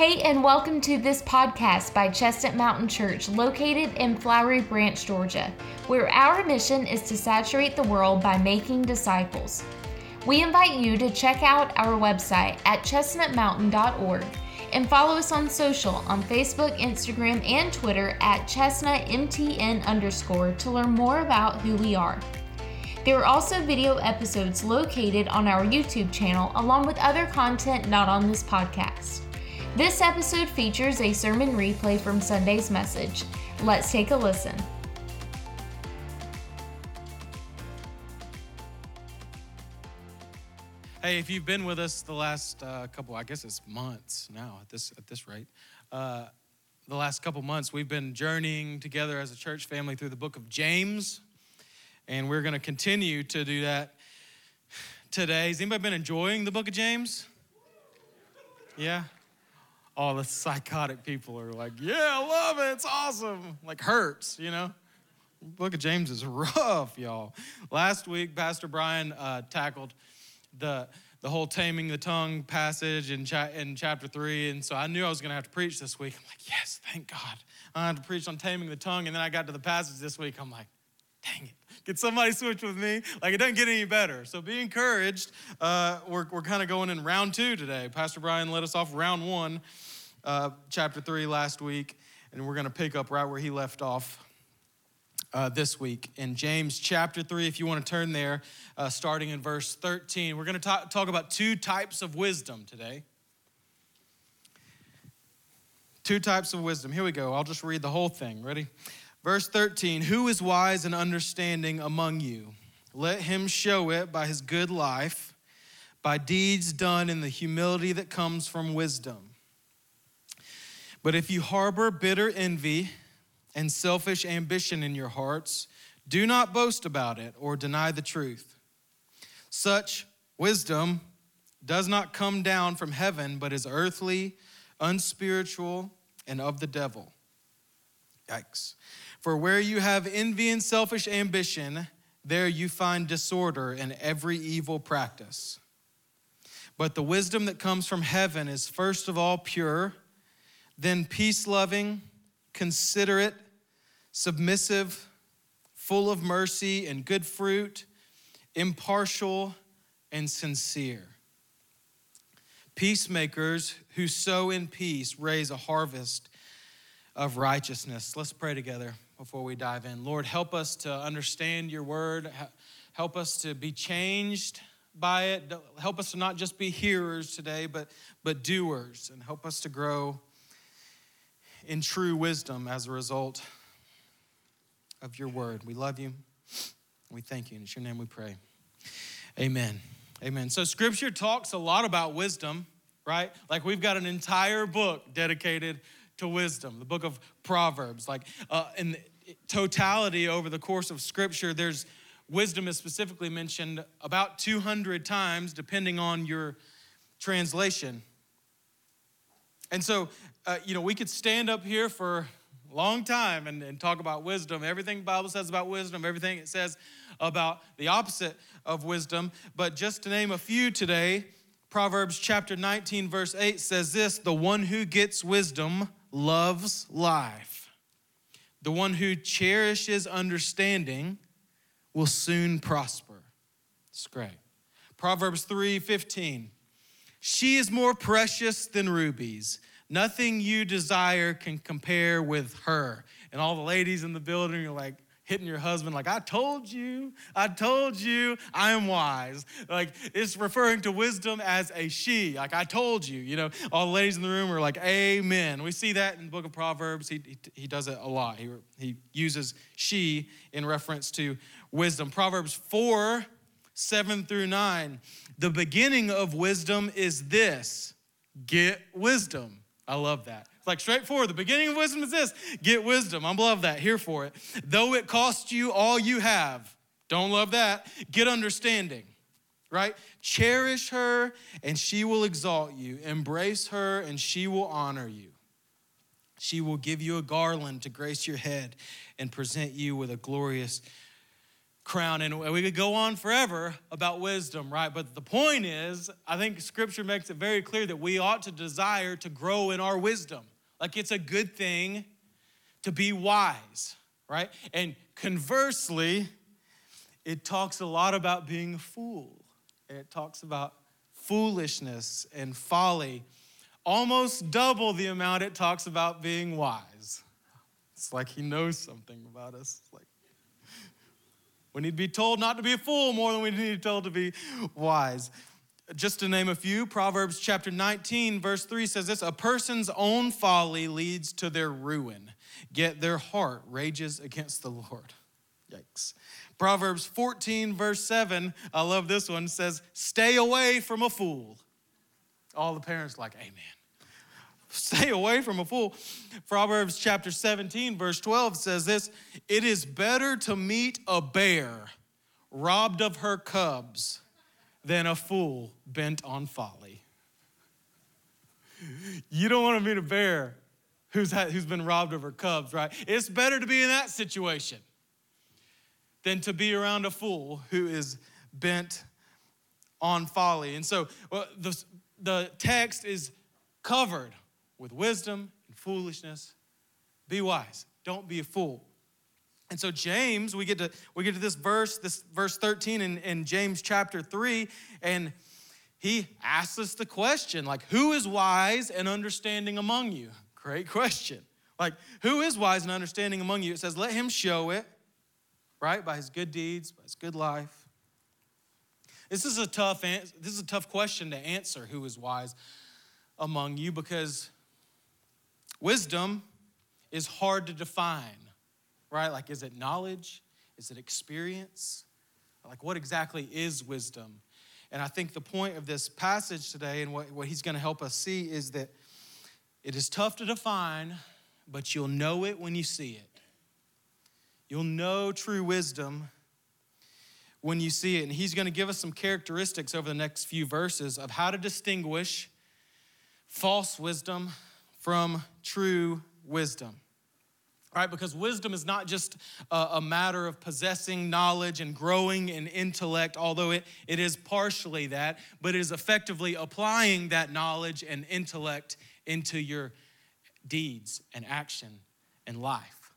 Hey, and welcome to this podcast by Chestnut Mountain Church, located in Flowery Branch, Georgia, where our mission is to saturate the world by making disciples. We invite you to check out our website at chestnutmountain.org and follow us on social on Facebook, Instagram, and Twitter at chestnutmtn underscore to learn more about who we are. There are also video episodes located on our YouTube channel, along with other content not on this podcast. This episode features a sermon replay from Sunday's message. Let's take a listen. Hey, if you've been with us the last uh, couple, I guess it's months now at this at this rate. Uh, the last couple months, we've been journeying together as a church family through the book of James, and we're going to continue to do that today. Has anybody been enjoying the book of James? Yeah. All the psychotic people are like, "Yeah, I love it. It's awesome." Like hurts, you know. Book of James is rough, y'all. Last week, Pastor Brian uh, tackled the the whole taming the tongue passage in, cha- in chapter three, and so I knew I was going to have to preach this week. I'm like, yes, thank God. I had to preach on taming the tongue, and then I got to the passage this week. I'm like, dang it. Could somebody switch with me? Like, it doesn't get any better. So be encouraged. Uh, we're we're kind of going in round two today. Pastor Brian led us off round one, uh, chapter three last week, and we're going to pick up right where he left off uh, this week in James chapter 3. If you want to turn there, uh, starting in verse 13, we're going to talk, talk about two types of wisdom today. Two types of wisdom. Here we go. I'll just read the whole thing. Ready? Verse 13 Who is wise and understanding among you? Let him show it by his good life, by deeds done in the humility that comes from wisdom. But if you harbor bitter envy, and selfish ambition in your hearts, do not boast about it or deny the truth. Such wisdom does not come down from heaven, but is earthly, unspiritual, and of the devil. Yikes. For where you have envy and selfish ambition, there you find disorder and every evil practice. But the wisdom that comes from heaven is first of all pure, then peace loving considerate, submissive, full of mercy and good fruit, impartial and sincere. Peacemakers who sow in peace raise a harvest of righteousness. Let's pray together before we dive in. Lord, help us to understand your word. Help us to be changed by it. Help us to not just be hearers today, but, but doers. And help us to grow in true wisdom as a result of your word. We love you. We thank you. And it's your name we pray. Amen. Amen. So, scripture talks a lot about wisdom, right? Like, we've got an entire book dedicated to wisdom, the book of Proverbs. Like, uh, in totality, over the course of scripture, there's wisdom is specifically mentioned about 200 times, depending on your translation. And so, uh, you know, we could stand up here for a long time and, and talk about wisdom, everything the Bible says about wisdom, everything it says about the opposite of wisdom. But just to name a few today, Proverbs chapter 19, verse 8 says this The one who gets wisdom loves life. The one who cherishes understanding will soon prosper. It's great. Proverbs 3 15. She is more precious than rubies. Nothing you desire can compare with her. And all the ladies in the building are like hitting your husband, like, I told you, I told you, I am wise. Like, it's referring to wisdom as a she. Like, I told you, you know, all the ladies in the room are like, Amen. We see that in the book of Proverbs. He, he, he does it a lot. He, he uses she in reference to wisdom. Proverbs 4 7 through 9. The beginning of wisdom is this get wisdom. I love that. It's like straightforward. The beginning of wisdom is this get wisdom. I love that. Here for it. Though it costs you all you have, don't love that. Get understanding, right? Cherish her and she will exalt you. Embrace her and she will honor you. She will give you a garland to grace your head and present you with a glorious crown. And we could go on forever about wisdom, right? But the point is, I think scripture makes it very clear that we ought to desire to grow in our wisdom. Like it's a good thing to be wise, right? And conversely, it talks a lot about being a fool. It talks about foolishness and folly, almost double the amount it talks about being wise. It's like he knows something about us. It's like we need to be told not to be a fool more than we need to be told to be wise. Just to name a few, Proverbs chapter 19, verse 3 says this A person's own folly leads to their ruin, yet their heart rages against the Lord. Yikes. Proverbs 14, verse 7, I love this one, says, Stay away from a fool. All the parents like, Amen. Stay away from a fool. Proverbs chapter 17, verse 12 says this It is better to meet a bear robbed of her cubs than a fool bent on folly. You don't want to meet a bear who's, had, who's been robbed of her cubs, right? It's better to be in that situation than to be around a fool who is bent on folly. And so well, the, the text is covered with wisdom and foolishness. Be wise. Don't be a fool. And so James, we get to we get to this verse, this verse 13 in, in James chapter 3, and he asks us the question, like, who is wise and understanding among you? Great question. Like, who is wise and understanding among you? It says, let him show it, right? By his good deeds, by his good life. This is a tough this is a tough question to answer, who is wise among you, because Wisdom is hard to define, right? Like, is it knowledge? Is it experience? Like, what exactly is wisdom? And I think the point of this passage today and what, what he's going to help us see is that it is tough to define, but you'll know it when you see it. You'll know true wisdom when you see it. And he's going to give us some characteristics over the next few verses of how to distinguish false wisdom from true wisdom. Right? Because wisdom is not just a, a, matter of possessing knowledge and growing in intellect, although it, it is partially that, but it is effectively applying that knowledge and intellect into your deeds and action and life.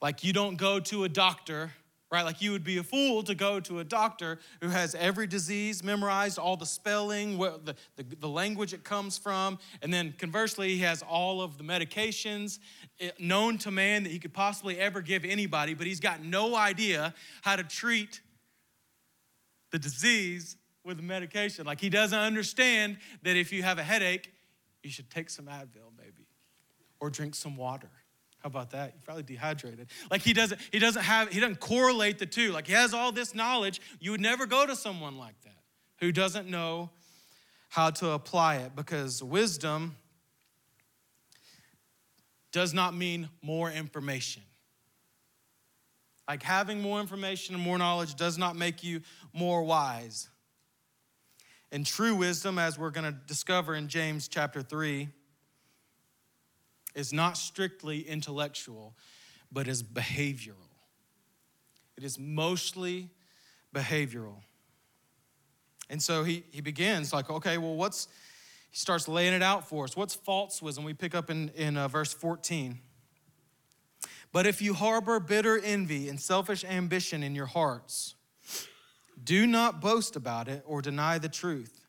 Like you don't go to a doctor right? Like you would be a fool to go to a doctor who has every disease memorized, all the spelling, the, the, the, language it comes from, and then conversely, he has all of the medications eh, known to man that he could possibly ever give anybody, but he's got no idea how to treat the disease with the medication. Like he doesn't understand that if you have a headache, you should take some Advil, maybe, or drink some water. How about that? You're probably dehydrated. Like he doesn't, he doesn't have, he doesn't correlate the two. Like he has all this knowledge. You would never go to someone like that who doesn't know how to apply it because wisdom does not mean more information. Like having more information and more knowledge does not make you more wise. And true wisdom, as we're going to discover in James chapter 3, is not strictly intellectual, but is behavioral. It is mostly behavioral. And so he, he begins like, okay, well, what's, he starts laying it out for us. What's false wisdom? We pick up in, in uh, verse 14. But if you harbor bitter envy and selfish ambition in your hearts, do not boast about it or deny the truth.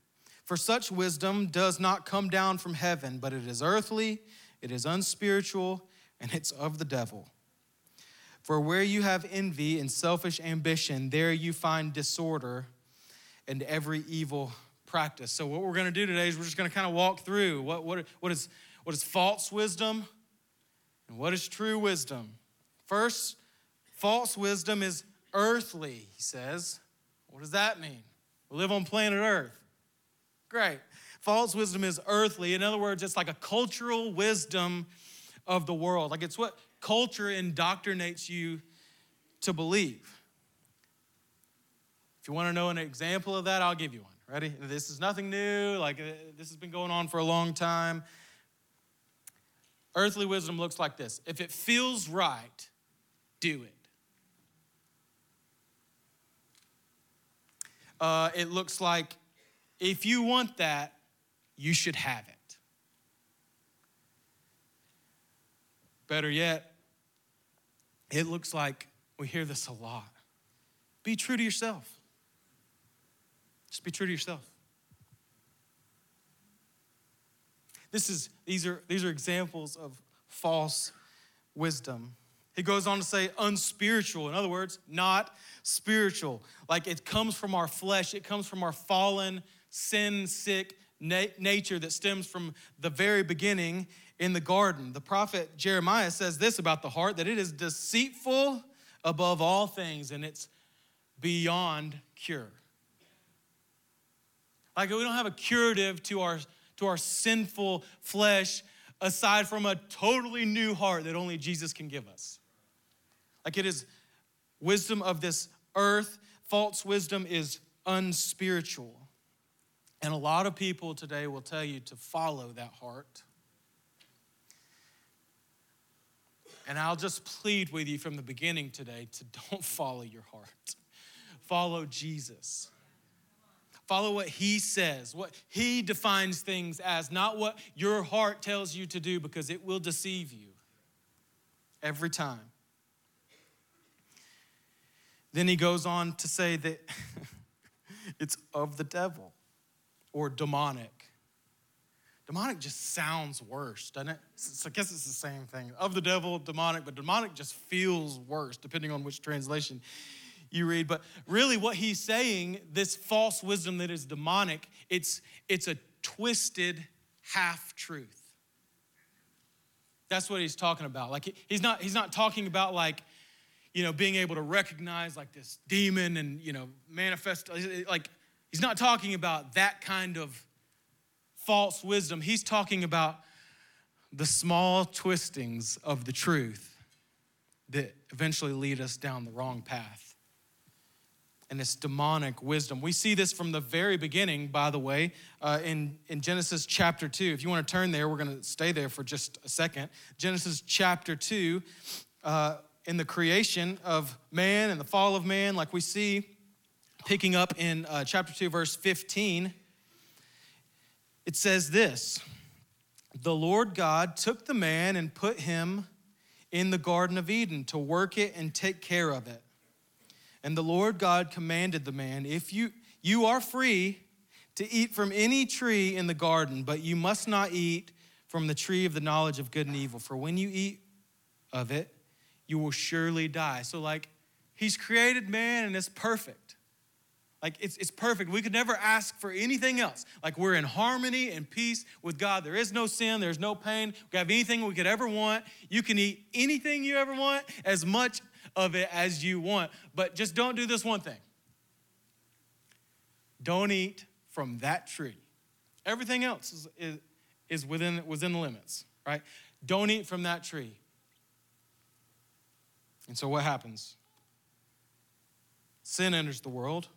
For such wisdom does not come down from heaven, but it is earthly it is unspiritual, and it's of the devil. For where you have envy and selfish ambition, there you find disorder and every evil practice. So, what we're going to do today is we're just going to kind of walk through what, what, what, is, what is false wisdom and what is true wisdom. First, false wisdom is earthly, he says. What does that mean? We live on planet Earth. Great. False wisdom is earthly. In other words, it's like a cultural wisdom of the world. Like it's what culture indoctrinates you to believe. If you want to know an example of that, I'll give you one. Ready? This is nothing new. Like uh, this has been going on for a long time. Earthly wisdom looks like this if it feels right, do it. Uh, it looks like if you want that, you should have it. Better yet, it looks like we hear this a lot. Be true to yourself. Just be true to yourself. This is, these, are, these are examples of false wisdom. He goes on to say unspiritual. In other words, not spiritual. Like it comes from our flesh, it comes from our fallen, sin sick na- nature that stems from the very beginning in the garden. The prophet Jeremiah says this about the heart that it is deceitful above all things and it's beyond cure. Like we don't have a curative to our to our sinful flesh aside from a totally new heart that only Jesus can give us. Like it is wisdom of this earth, false wisdom is unspiritual. And a lot of people today will tell you to follow that heart. And I'll just plead with you from the beginning today to don't follow your heart. Follow Jesus. Follow what he says, what he defines things as, not what your heart tells you to do, because it will deceive you every time. Then he goes on to say that it's of the devil or demonic. Demonic just sounds worse, doesn't it? So I guess it's the same thing. Of the devil, demonic, but demonic just feels worse depending on which translation you read. But really, what he's saying, this false wisdom that is demonic, it's, it's a twisted half truth. That's what he's talking about. Like he's not, he's not talking about like, you know, being able to recognize like this demon and, you know, manifest. Like he's not talking about that kind of false wisdom. He's talking about the small twistings of the truth that eventually lead us down the wrong path and it's demonic wisdom. We see this from the very beginning, by the way, uh, in, in Genesis chapter 2. If you want to turn there, we're going to stay there for just a second. Genesis chapter 2, uh, in the creation of man and the fall of man, like we see picking up in uh, chapter 2, verse 15, it says this The Lord God took the man and put him in the Garden of Eden to work it and take care of it. And the Lord God commanded the man, If you, you are free to eat from any tree in the garden, but you must not eat from the tree of the knowledge of good and evil, for when you eat of it, you will surely die. So, like, he's created man and it's perfect. Like, it's, it's perfect. We could never ask for anything else. Like, we're in harmony and peace with God. There is no sin, there's no pain. We have anything we could ever want. You can eat anything you ever want as much of it as you want. But just don't do this one thing don't eat from that tree. Everything else is, is, is within, within the limits, right? Don't eat from that tree. And so what happens? Sin enters the world.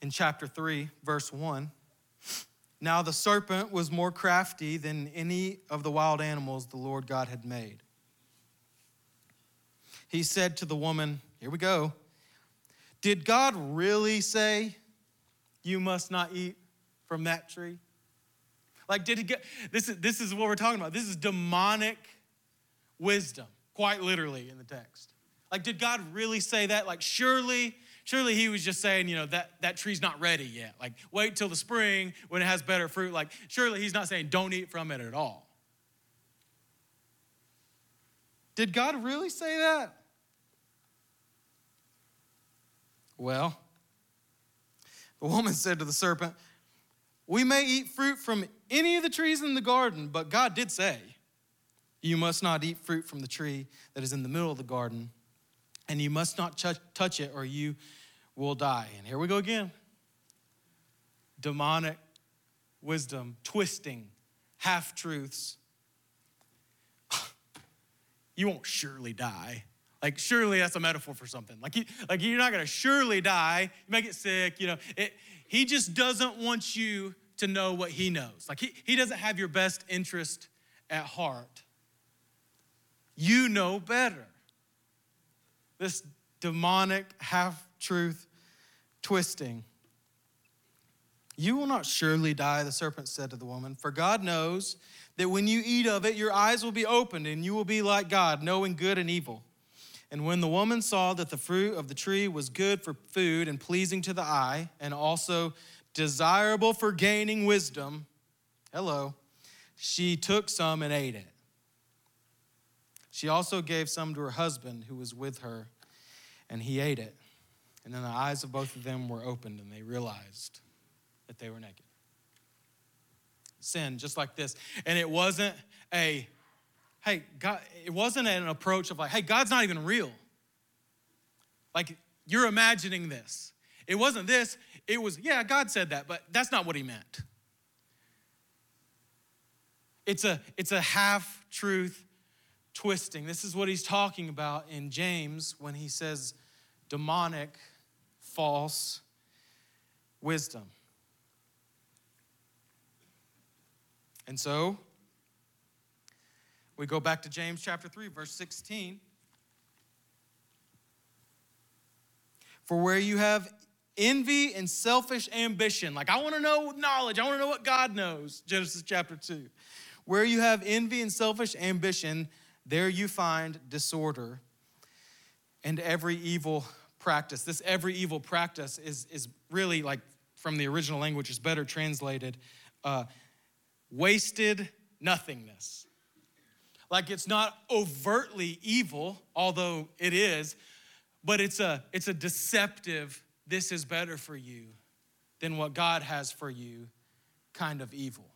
In chapter 3, verse 1, now the serpent was more crafty than any of the wild animals the Lord God had made he said to the woman, Here we go. Did God really say you must not eat from that tree? Like, did he get this? Is, this is what we're talking about. This is demonic wisdom, quite literally in the text. Like, did God really say that? Like, surely, surely he was just saying, you know, that, that tree's not ready yet. Like, wait till the spring when it has better fruit. Like, surely he's not saying don't eat from it at all. Did God really say that? Well, the woman said to the serpent, We may eat fruit from any of the trees in the garden, but God did say, You must not eat fruit from the tree that is in the middle of the garden, and you must not touch it, or you will die. And here we go again demonic wisdom, twisting, half truths. you won't surely die. Like, surely that's a metaphor for something. Like, you, like you're not to surely die. You may get sick. You know, it, he just doesn't want you to know what he knows. Like, he, he doesn't have your best interest at heart. You know better. This demonic half truth twisting. You will not surely die, the serpent said to the woman, for God knows that when you eat of it, your eyes will be opened and you will be like God, knowing good and evil. And when the woman saw that the fruit of the tree was good for food and pleasing to the eye, and also desirable for gaining wisdom, hello, she took some and ate it. She also gave some to her husband who was with her, and he ate it. And then the eyes of both of them were opened, and they realized that they were naked. Sin, just like this. And it wasn't a, hey, God, it wasn't an approach of like, hey, God's not even real. Like, you're imagining this. It wasn't this. It was, yeah, God said that, but that's not what he meant. It's a, it's a half truth twisting. This is what he's talking about in James when he says demonic, false wisdom. And so, we go back to James chapter 3, verse 16. For where you have envy and selfish ambition, like I want to know knowledge, I want to know what God knows, Genesis chapter 2. Where you have envy and selfish ambition, there you find disorder and every evil practice. This every evil practice is, is really like from the original language, is better translated. Uh, wasted nothingness. Like it's not overtly evil, although it is, but it's a, it's a deceptive, this is better for you than what God has for you kind of evil.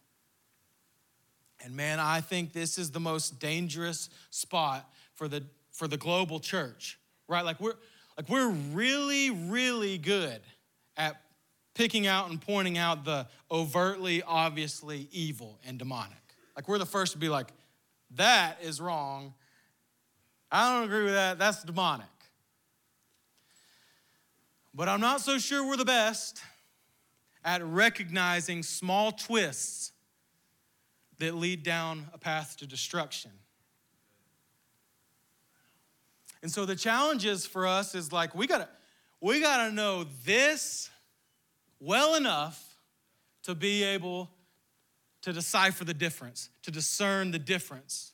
And man, I think this is the most dangerous spot for the, for the global church, right? Like we're, like we're really, really good at picking out and pointing out the overtly, obviously evil and demonic. Like we're the first to be like, that is wrong. I don't agree with that. That's demonic. But I'm not so sure we're the best at recognizing small twists that lead down a path to destruction. And so the challenge is for us is like we gotta we gotta know this well enough to be able to decipher the difference, to discern the difference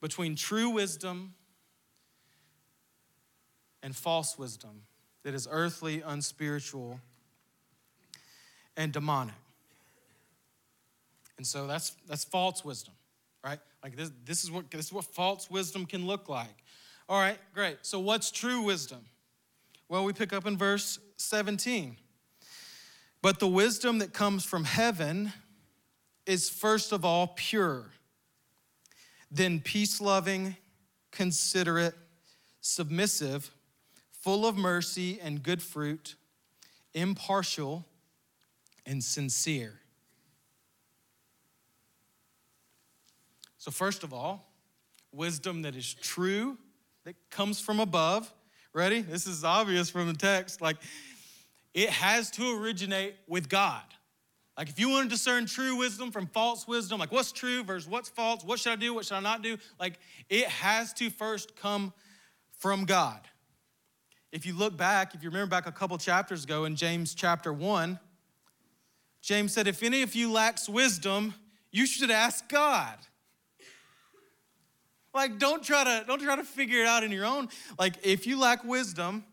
between true wisdom and false wisdom that is earthly, unspiritual, and demonic. And so that's that's false wisdom, right? Like this, this is what this is what false wisdom can look like. All right, great. So what's true wisdom? Well, we pick up in verse 17. But the wisdom that comes from heaven is first of all pure, then peace loving, considerate, submissive, full of mercy and good fruit, impartial, and sincere. So, first of all, wisdom that is true, that comes from above. Ready? This is obvious from the text. Like, it has to originate with God. Like if you want to discern true wisdom from false wisdom, like what's true versus what's false, what should I do, what should I not do? Like it has to first come from God. If you look back, if you remember back a couple chapters ago in James chapter 1, James said, If any of you lacks wisdom, you should ask God. Like, don't try to don't try to figure it out in your own. Like, if you lack wisdom,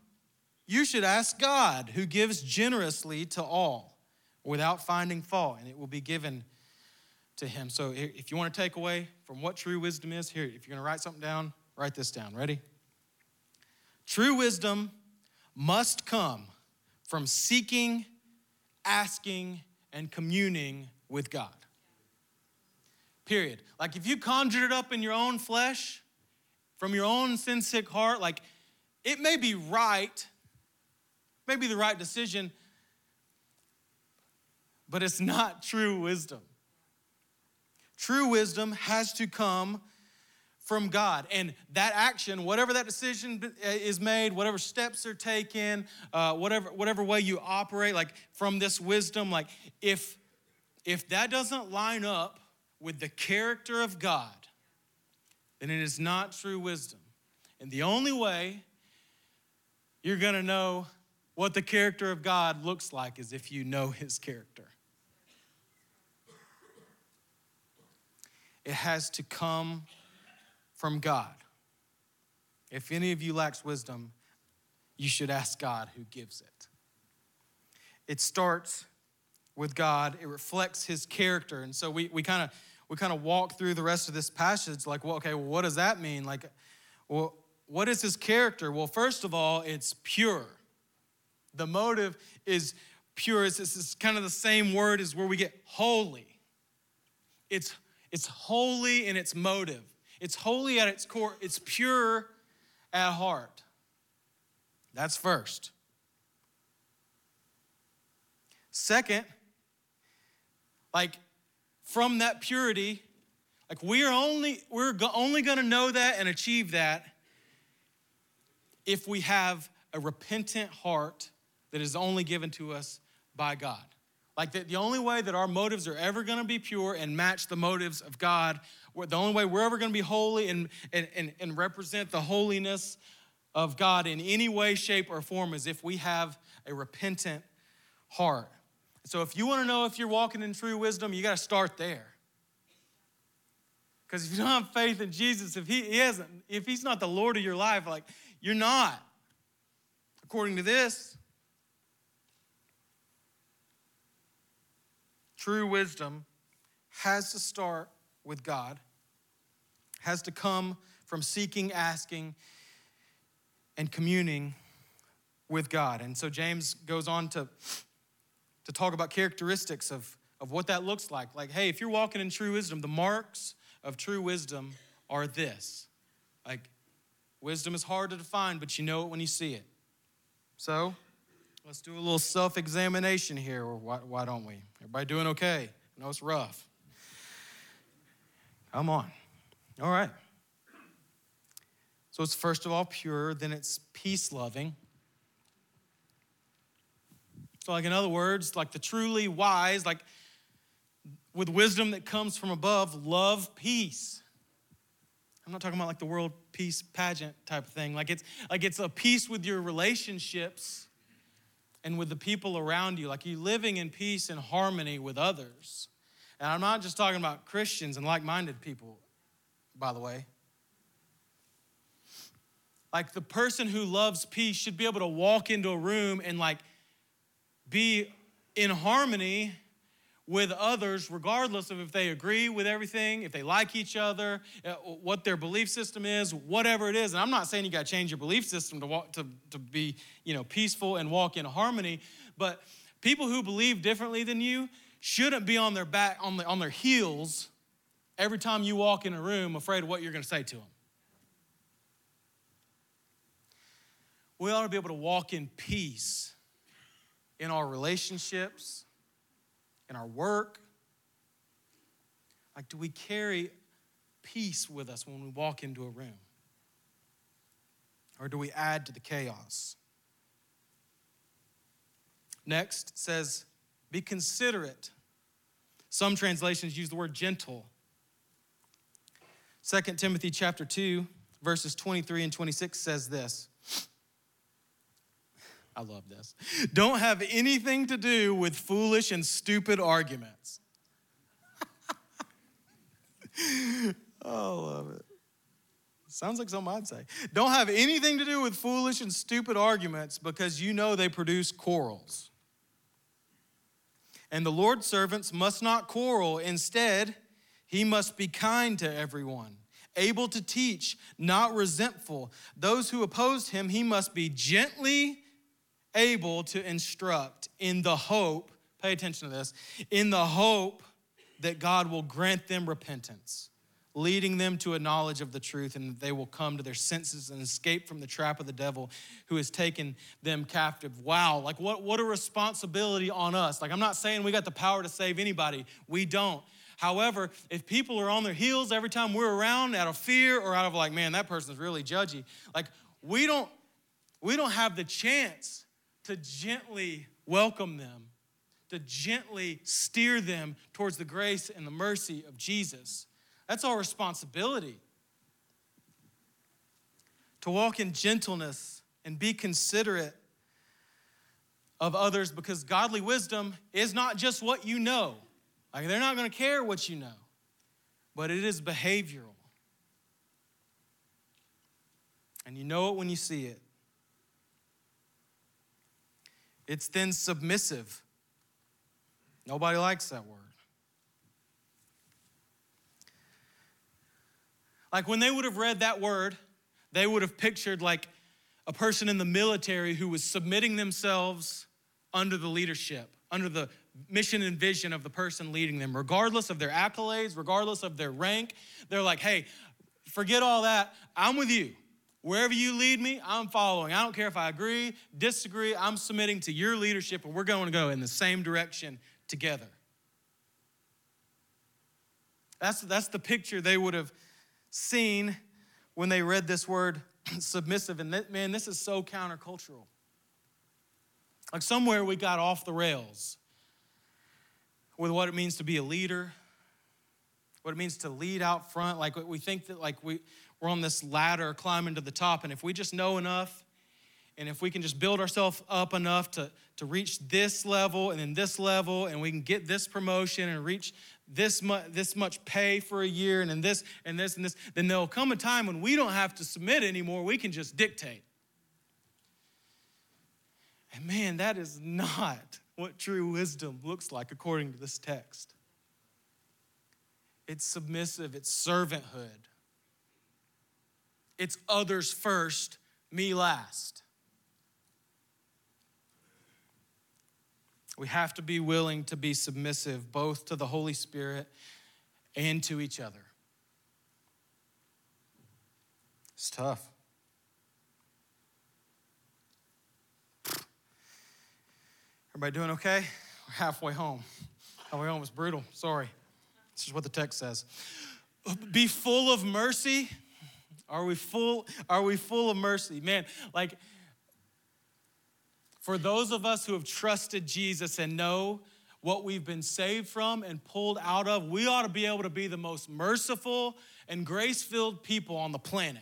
you should ask God, who gives generously to all without finding fault, and it will be given to him. So if you want to take away from what true wisdom is, here, if you're going to write something down, write this down. Ready? True wisdom must come from seeking, asking, and communing with God. Period. Like if you conjured it up in your own flesh, from your own sin sick heart, like it may be right may be the right decision, but it's not true wisdom. True wisdom has to come from God. And that action, whatever that decision is made, whatever steps are taken, uh, whatever, whatever way you operate, like from this wisdom, like if, if that doesn't line up with the character of God, then it is not true wisdom. And the only way you're gonna know what the character of God looks like is if you know his character. It has to come from God. If any of you lacks wisdom, you should ask God who gives it. It starts with God, it reflects his character. And so we, we kind of we kind of walk through the rest of this passage like, well, okay, well, what does that mean? Like, well, what is his character? Well, first of all, it's pure. The motive is pure. It's, it's kind of the same word as where we get holy. It's, it's holy in its motive. It's holy at its core. It's pure at heart. That's first. Second, like from that purity, like we're only we're only going to know that and achieve that if we have a repentant heart that is only given to us by God. Like the, the only way that our motives are ever going to be pure and match the motives of God, the only way we're ever going to be holy and, and, and, and represent the holiness of God in any way, shape, or form is if we have a repentant heart. So if you want to know if you're walking in true wisdom, you got to start there. Because if you don't have faith in Jesus, if he, hasn't, if he's not the Lord of your life, like you're not. According to this, true wisdom has to start with God, has to come from seeking, asking, and communing with God. And so James goes on to, to talk about characteristics of, of what that looks like. Like, hey, if you're walking in true wisdom, the marks of true wisdom are this. Like, wisdom is hard to define, but you know it when you see it. So, let's do a little self examination here, or why, why don't we? Everybody doing okay? I know it's rough. Come on. All right. So, it's first of all pure, then it's peace loving. So, like in other words, like the truly wise, like with wisdom that comes from above, love peace. I'm not talking about like the world peace pageant type of thing. Like it's like it's a peace with your relationships and with the people around you. Like you living in peace and harmony with others. And I'm not just talking about Christians and like-minded people, by the way. Like the person who loves peace should be able to walk into a room and like be in harmony with others, regardless of if they agree with everything, if they like each other, uh, what their belief system is, whatever it is. And I'm not saying you got to change your belief system to walk to, to be, you know, peaceful and walk in harmony, but people who believe differently than you shouldn't be on their back on, the, on their heels every time you walk in a room afraid of what you're going to say to them. We ought to be able to walk in peace in our relationships in our work? Like, do we carry peace with us when we walk into a room? Or do we add to the chaos? Next says, be considerate. Some translations use the word gentle. 2 Timothy chapter 2, verses 23 and 26 says this. I love this. Don't have anything to do with foolish and stupid arguments. oh, I love it. Sounds like something I'd say. Don't have anything to do with foolish and stupid arguments because you know they produce quarrels. And the Lord's servants must not quarrel. Instead, he must be kind to everyone, able to teach, not resentful. Those who opposed him, he must be gently able to instruct in the hope, pay attention to this, in the hope that God will grant them repentance, leading them to a knowledge of the truth, and that they will come to their senses and escape from the trap of the devil who has taken them captive. Wow, like what, what a responsibility on us. Like, I'm not saying we got the power to save anybody, we don't. However, if people are on their heels every time we're around out of fear or out of like, man, that person's really judgy, like we don't we don't have the chance to gently welcome them, to gently steer them towards the grace and the mercy of Jesus. That's our responsibility. To walk in gentleness and be considerate of others because godly wisdom is not just what you know. Like they're not going to care what you know, but it is behavioral. And you know it when you see it. It's then submissive. Nobody likes that word. Like when they would have read that word, they would have pictured like a person in the military who was submitting themselves under the leadership, under the mission and vision of the person leading them, regardless of their accolades, regardless of their rank. They're like, hey, forget all that. I'm with you. Wherever you lead me, I'm following. I don't care if I agree, disagree, I'm submitting to your leadership, and we're going to go in the same direction together. That's, that's the picture they would have seen when they read this word submissive. And man, this is so countercultural. Like somewhere we got off the rails with what it means to be a leader, what it means to lead out front. Like we think that like we, we're on this ladder climbing to the top, and if we just know enough, and if we can just build ourselves up enough to, to reach this level and then this level, and we can get this promotion and reach this much, this much pay for a year, and then this and this and this, then there'll come a time when we don't have to submit anymore. We can just dictate. And man, that is not what true wisdom looks like according to this text. It's submissive, it's servanthood, it's others first, me last. We have to be willing to be submissive both to the Holy Spirit and to each other. It's tough. Everybody doing okay? We're halfway home. Halfway home is brutal. Sorry. This is what the text says. Be full of mercy. Are we full? Are we full of mercy? Man, like for those of us who have trusted Jesus and know what we've been saved from and pulled out of, we ought to be able to be the most merciful and grace filled people on the planet.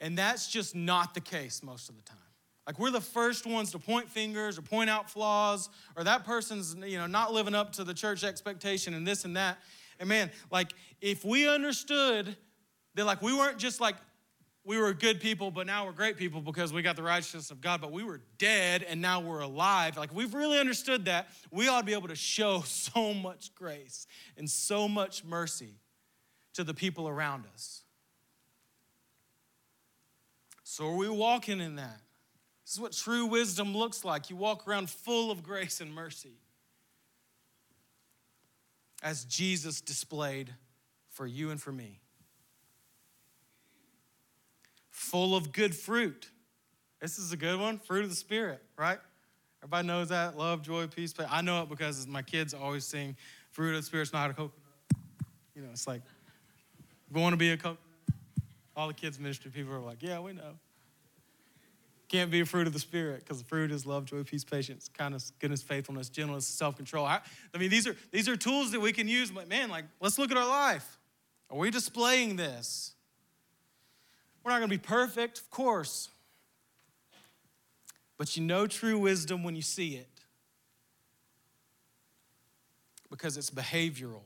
And that's just not the case most of the time. Like we're the first ones to point fingers or point out flaws, or that person's you know not living up to the church expectation and this and that. And man, like if we understood that like we weren't just like we were good people, but now we're great people because we got the righteousness of God, but we were dead and now we're alive. Like, we've really understood that. We ought to be able to show so much grace and so much mercy to the people around us. So, are we walking in that? This is what true wisdom looks like. You walk around full of grace and mercy as Jesus displayed for you and for me full of good fruit. This is a good one fruit of the Spirit, right? Everybody knows that love, joy, peace. I know it because my kids always sing fruit of the Spirit's not a coconut. You know, it's like, want to be a coconut, all the kids' ministry people are like, yeah, we know. Can't be a fruit of the Spirit because the fruit is love, joy, peace, patience, kindness, goodness, faithfulness, gentleness, self control. I, I mean, these are, these are tools that we can use, but man, like, let's look at our life. Are we displaying this? We're not going to be perfect, of course. But you know true wisdom when you see it because it's behavioral,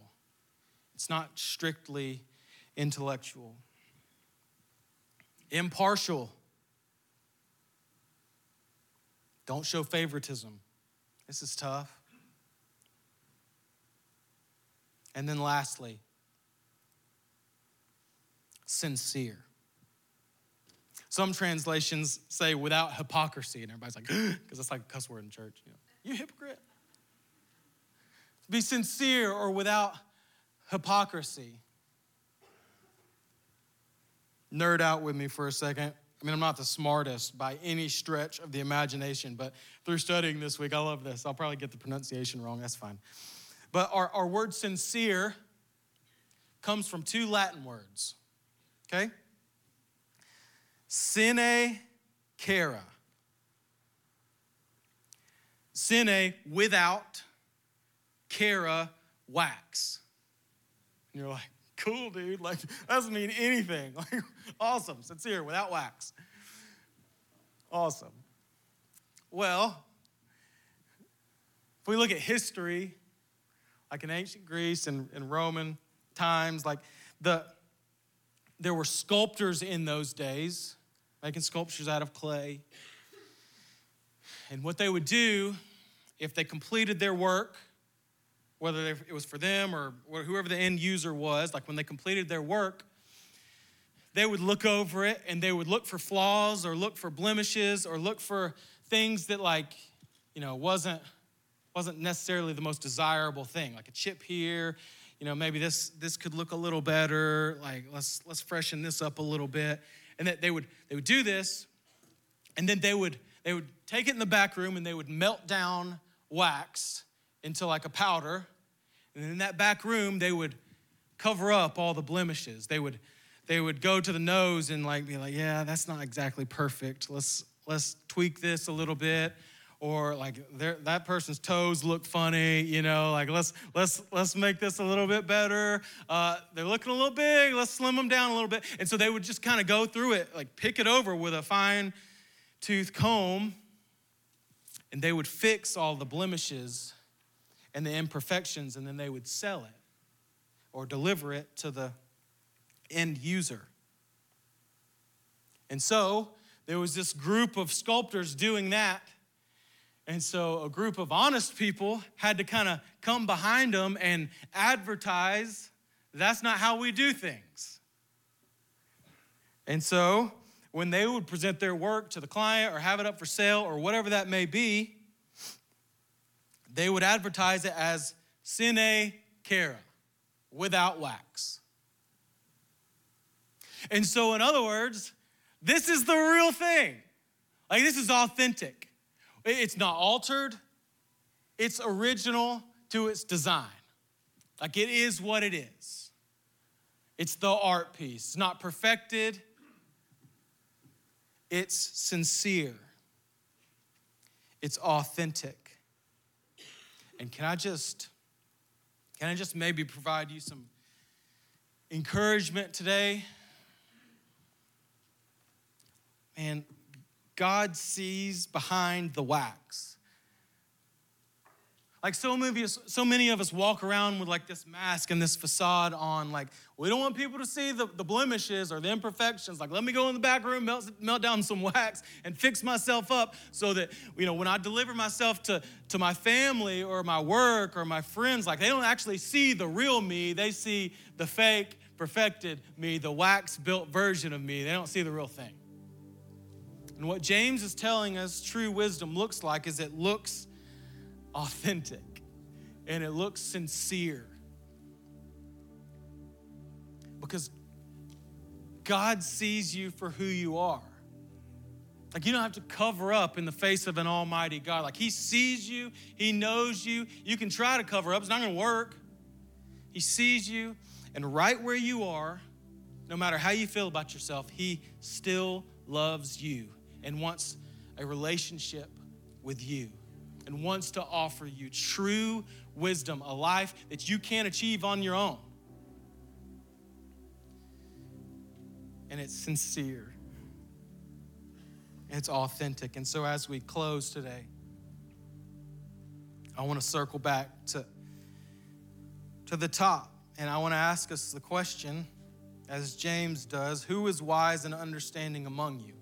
it's not strictly intellectual. Impartial. Don't show favoritism. This is tough. And then lastly, sincere. Some translations say without hypocrisy, and everybody's like, because it's like a cuss word in church. You know, you hypocrite. Be sincere or without hypocrisy. Nerd out with me for a second. I mean, I'm not the smartest by any stretch of the imagination, but through studying this week, I love this. I'll probably get the pronunciation wrong, that's fine. But our, our word sincere comes from two Latin words, okay? Sine cara. Sine without, cara wax. And you're like, cool, dude. Like, that doesn't mean anything. Like, awesome, sincere, without wax. Awesome. Well, if we look at history, like in ancient Greece and, and Roman times, like the there were sculptors in those days making sculptures out of clay. And what they would do if they completed their work, whether it was for them or whoever the end user was, like when they completed their work, they would look over it and they would look for flaws or look for blemishes or look for things that like, you know, wasn't wasn't necessarily the most desirable thing, like a chip here, you know, maybe this this could look a little better, like let's let's freshen this up a little bit. And that they would they would do this and then they would they would take it in the back room and they would melt down wax into like a powder. And in that back room, they would cover up all the blemishes. They would they would go to the nose and like be like, yeah, that's not exactly perfect. Let's let's tweak this a little bit. Or like that person's toes look funny, you know. Like let's let's let's make this a little bit better. Uh, they're looking a little big. Let's slim them down a little bit. And so they would just kind of go through it, like pick it over with a fine tooth comb, and they would fix all the blemishes and the imperfections, and then they would sell it or deliver it to the end user. And so there was this group of sculptors doing that. And so a group of honest people had to kind of come behind them and advertise that's not how we do things. And so when they would present their work to the client or have it up for sale or whatever that may be, they would advertise it as sine cera, without wax. And so, in other words, this is the real thing. Like, this is authentic. It's not altered, it's original to its design. Like, it is what it is. It's the art piece. It's not perfected, it's sincere, it's authentic. And can I just can I just maybe provide you some encouragement today? And God sees behind the wax. Like so many, so many of us walk around with like this mask and this facade on, like, we don't want people to see the, the blemishes or the imperfections. Like, let me go in the back room, melt, melt down some wax, and fix myself up so that, you know, when I deliver myself to, to my family or my work or my friends, like, they don't actually see the real me. They see the fake, perfected me, the wax built version of me. They don't see the real thing. And what James is telling us true wisdom looks like is it looks authentic and it looks sincere. Because God sees you for who you are. Like, you don't have to cover up in the face of an almighty God. Like, He sees you, He knows you. You can try to cover up, it's not gonna work. He sees you, and right where you are, no matter how you feel about yourself, He still loves you and wants a relationship with you and wants to offer you true wisdom, a life that you can't achieve on your own. And it's sincere, and it's authentic. And so, as we close today, I want to circle back to, to the top. And I want to ask us the question, as James does who is wise and understanding among you?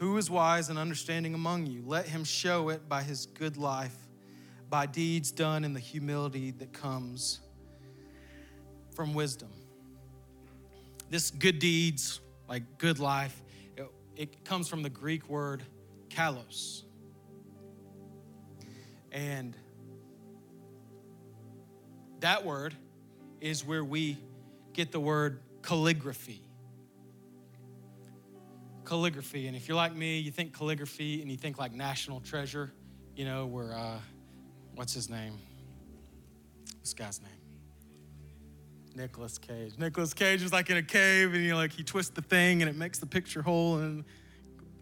Who is wise and understanding among you? Let him show it by his good life, by deeds done in the humility that comes from wisdom. This good deeds, like good life, it, it comes from the Greek word kalos. And that word is where we get the word calligraphy calligraphy. And if you're like me, you think calligraphy and you think like National Treasure, you know, where, uh, what's his name? This guy's name. Nicolas Cage. Nicolas Cage is like in a cave and you know, like he twists the thing and it makes the picture whole and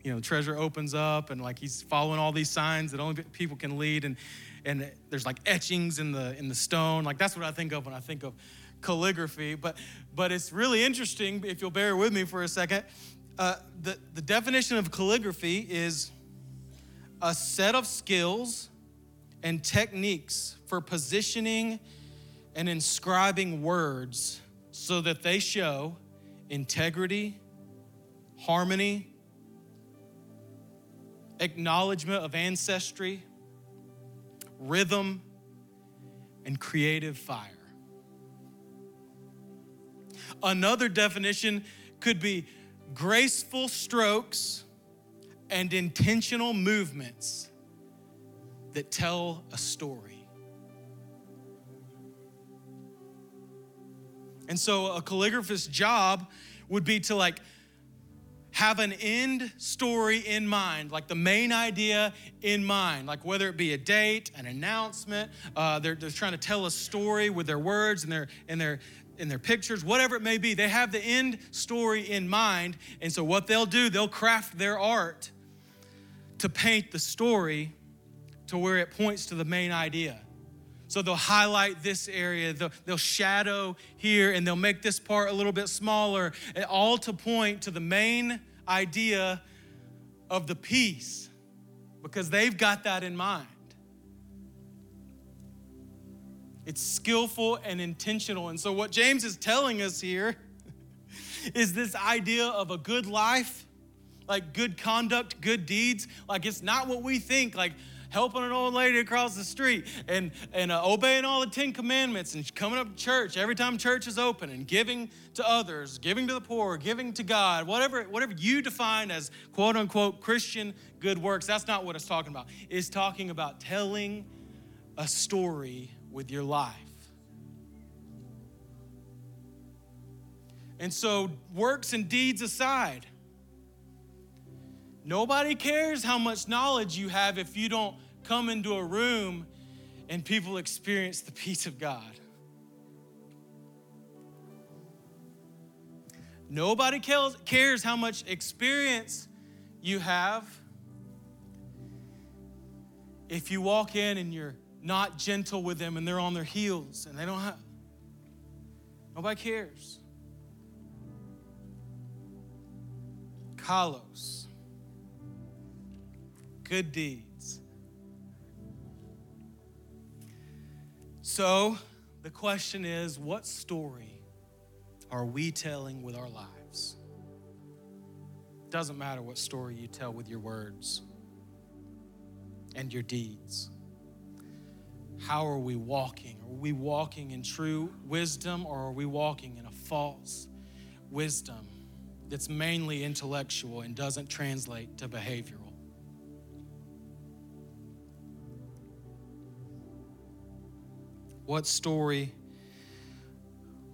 you know, treasure opens up and like he's following all these signs that only people can lead and and there's like etchings in the in the stone. Like that's what I think of when I think of calligraphy. But but it's really interesting if you'll bear with me for a second uh, the, the definition of calligraphy is a set of skills and techniques for positioning and inscribing words so that they show integrity, harmony, acknowledgement of ancestry, rhythm, and creative fire. Another definition could be graceful strokes and intentional movements that tell a story. And so a calligraphist's job would be to like have an end story in mind, like the main idea in mind, like whether it be a date, an announcement, uh, they're, they're trying to tell a story with their words and their, and their, in their pictures, whatever it may be, they have the end story in mind. And so, what they'll do, they'll craft their art to paint the story to where it points to the main idea. So they'll highlight this area, they'll, they'll, shadow here, and they'll make this part a little bit smaller, eh, all to point to the main idea of the piece because they've got that in mind. It's skillful and intentional. And so, what James is telling us here is this idea of a good life, like good conduct, good deeds. Like, it's not what we think. Like, helping an old lady across the street and, and uh, obeying all the Ten Commandments and coming up to church every time church is open and giving to others, giving to the poor, giving to God, whatever, whatever you define as quote unquote Christian good works, that's not what it's talking about. It's talking about telling a story with your life. And so, works and deeds aside, Nobody cares how much knowledge you have if you don't come into a room and people experience the peace of God. Nobody cares how much experience you have if you walk in and you're not gentle with them and they're on their heels and they don't have. Nobody cares. Kalos good deeds. So, the question is what story are we telling with our lives? Doesn't matter what story you tell with your words and your deeds. How are we walking? Are we walking in true wisdom or are we walking in a false wisdom that's mainly intellectual and doesn't translate to behavioral? What story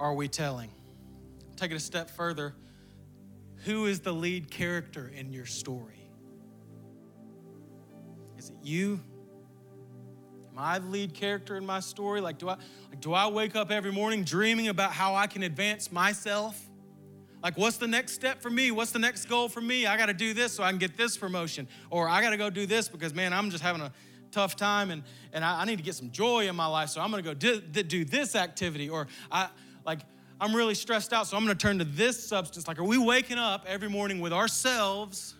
are we telling? Take it a step further. Who is the lead character in your story? Is it you? Am I the lead character in my story? Like, do I, like, do I wake up every morning dreaming about how I can advance myself? Like, what's the next step for me? What's the next goal for me? I got to do this so I can get this promotion. Or I got to go do this because, man, I'm just having a tough time and, and I, I need to get some joy in my life, so I'm gonna go do, do this activity. Or I like I'm really stressed out, so I'm gonna turn to this substance. Like, are we waking up every morning with ourselves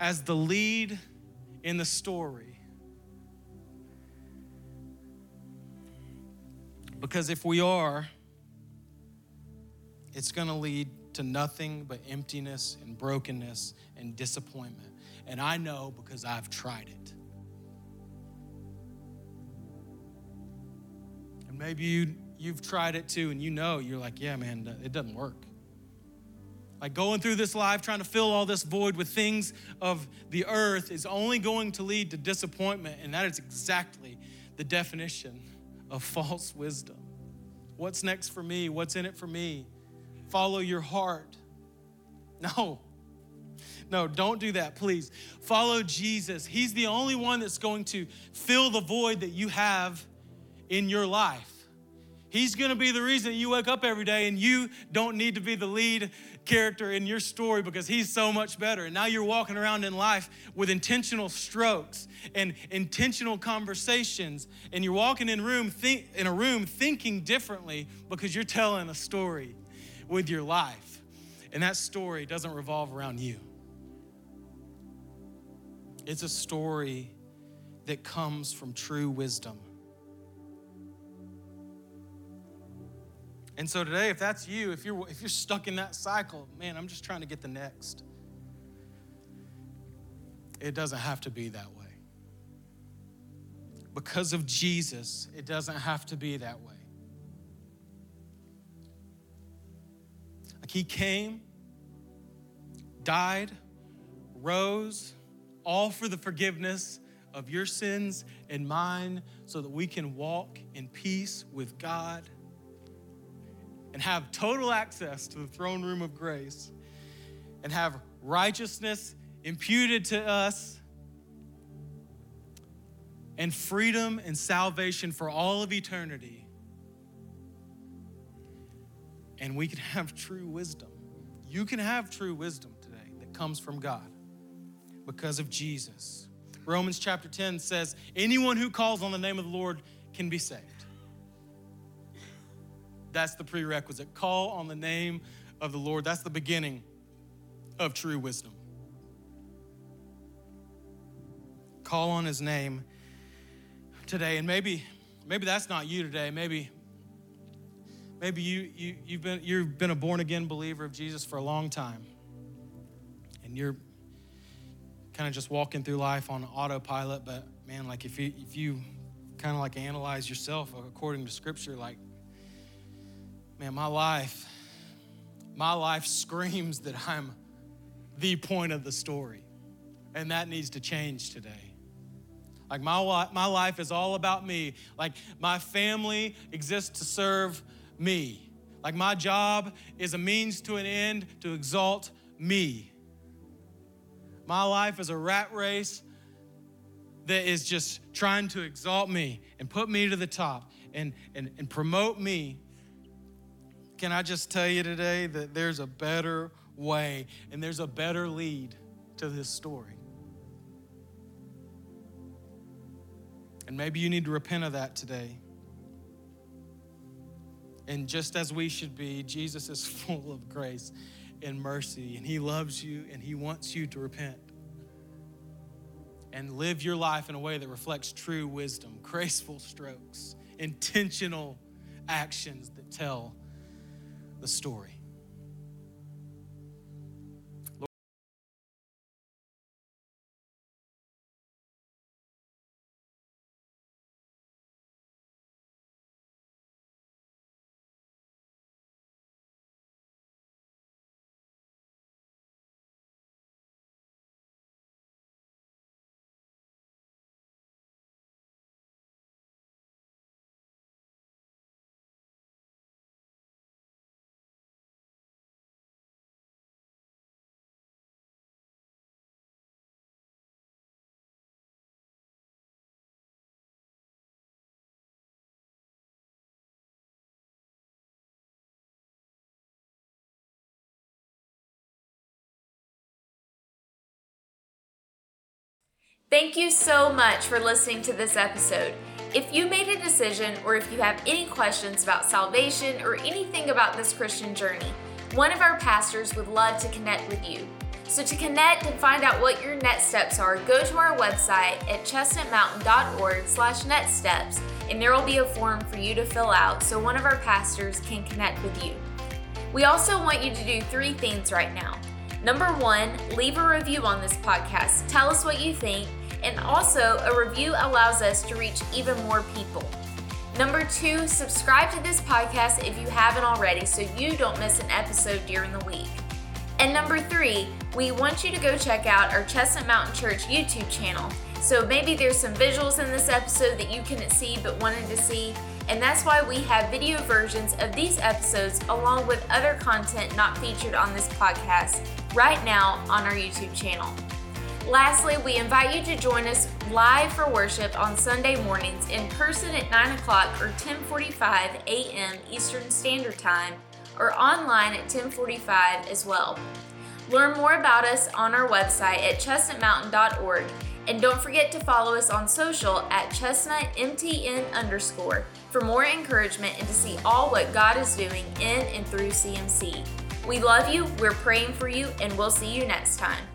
as the lead in the story? Because if we are, it's gonna lead to nothing but emptiness and brokenness and disappointment. And I know because I've tried it. And maybe you, you've tried it too and you know, you're like, yeah, man, it doesn't work. Like going through this life trying to fill all this void with things of the earth is only going to lead to disappointment. And that is exactly the definition of false wisdom. What's next for me? What's in it for me? Follow your heart. No, no, don't do that, please. Follow Jesus. He's the only one that's going to fill the void that you have in your life. He's gonna be the reason you wake up every day and you don't need to be the lead character in your story because he's so much better. And now you're walking around in life with intentional strokes and intentional conversations, and you're walking in room think, in a room thinking differently because you're telling a story with your life. And that story doesn't revolve around you. It's a story that comes from true wisdom. And so today, if that's you, if you're if you're stuck in that cycle, man, I'm just trying to get the next. It doesn't have to be that way. Because of Jesus, it doesn't have to be that way. Like he came, died, rose, all for the forgiveness of your sins and mine, so that we can walk in peace with God and have total access to the throne room of grace and have righteousness imputed to us and freedom and salvation for all of eternity. And we can have true wisdom. You can have true wisdom today that comes from God because of Jesus. Romans chapter 10 says, Anyone who calls on the name of the Lord can be saved. That's the prerequisite. Call on the name of the Lord. That's the beginning of true wisdom. Call on his name today. And maybe, maybe that's not you today. Maybe, maybe you, you, you've, been, you've been a born again believer of Jesus for a long time. And you're kind of just walking through life on autopilot. But man, like if you, if you kind of like analyze yourself according to scripture, like, man, my life, my life screams that I'm the point of the story. And that needs to change today. Like my, my life is all about me. Like my family exists to serve me. Like my job is a means to an end to exalt me. My life is a rat race that is just trying to exalt me and put me to the top and, and, and promote me. Can I just tell you today that there's a better way and there's a better lead to this story? And maybe you need to repent of that today. And just as we should be, Jesus is full of grace and mercy, and He loves you and He wants you to repent and live your life in a way that reflects true wisdom, graceful strokes, intentional actions that tell the story. Thank you so much for listening to this episode. If you made a decision or if you have any questions about salvation or anything about this Christian journey, one of our pastors would love to connect with you. So to connect and find out what your next steps are, go to our website at chestnutmountain.org slash next steps and there will be a form for you to fill out so one of our pastors can connect with you. We also want you to do three things right now. Number one, leave a review on this podcast. Tell us what you think and also, a review allows us to reach even more people. Number two, subscribe to this podcast if you haven't already so you don't miss an episode during the week. And number three, we want you to go check out our Chestnut Mountain Church YouTube channel. So maybe there's some visuals in this episode that you couldn't see but wanted to see, and that's why we have video versions of these episodes along with other content not featured on this podcast right now on our YouTube channel. Lastly, we invite you to join us live for worship on Sunday mornings in person at 9 o'clock or 10:45 a.m. Eastern Standard Time, or online at 10:45 as well. Learn more about us on our website at chestnutmountain.org, and don't forget to follow us on social at chestnutmtn underscore for more encouragement and to see all what God is doing in and through CMC. We love you, we're praying for you, and we'll see you next time.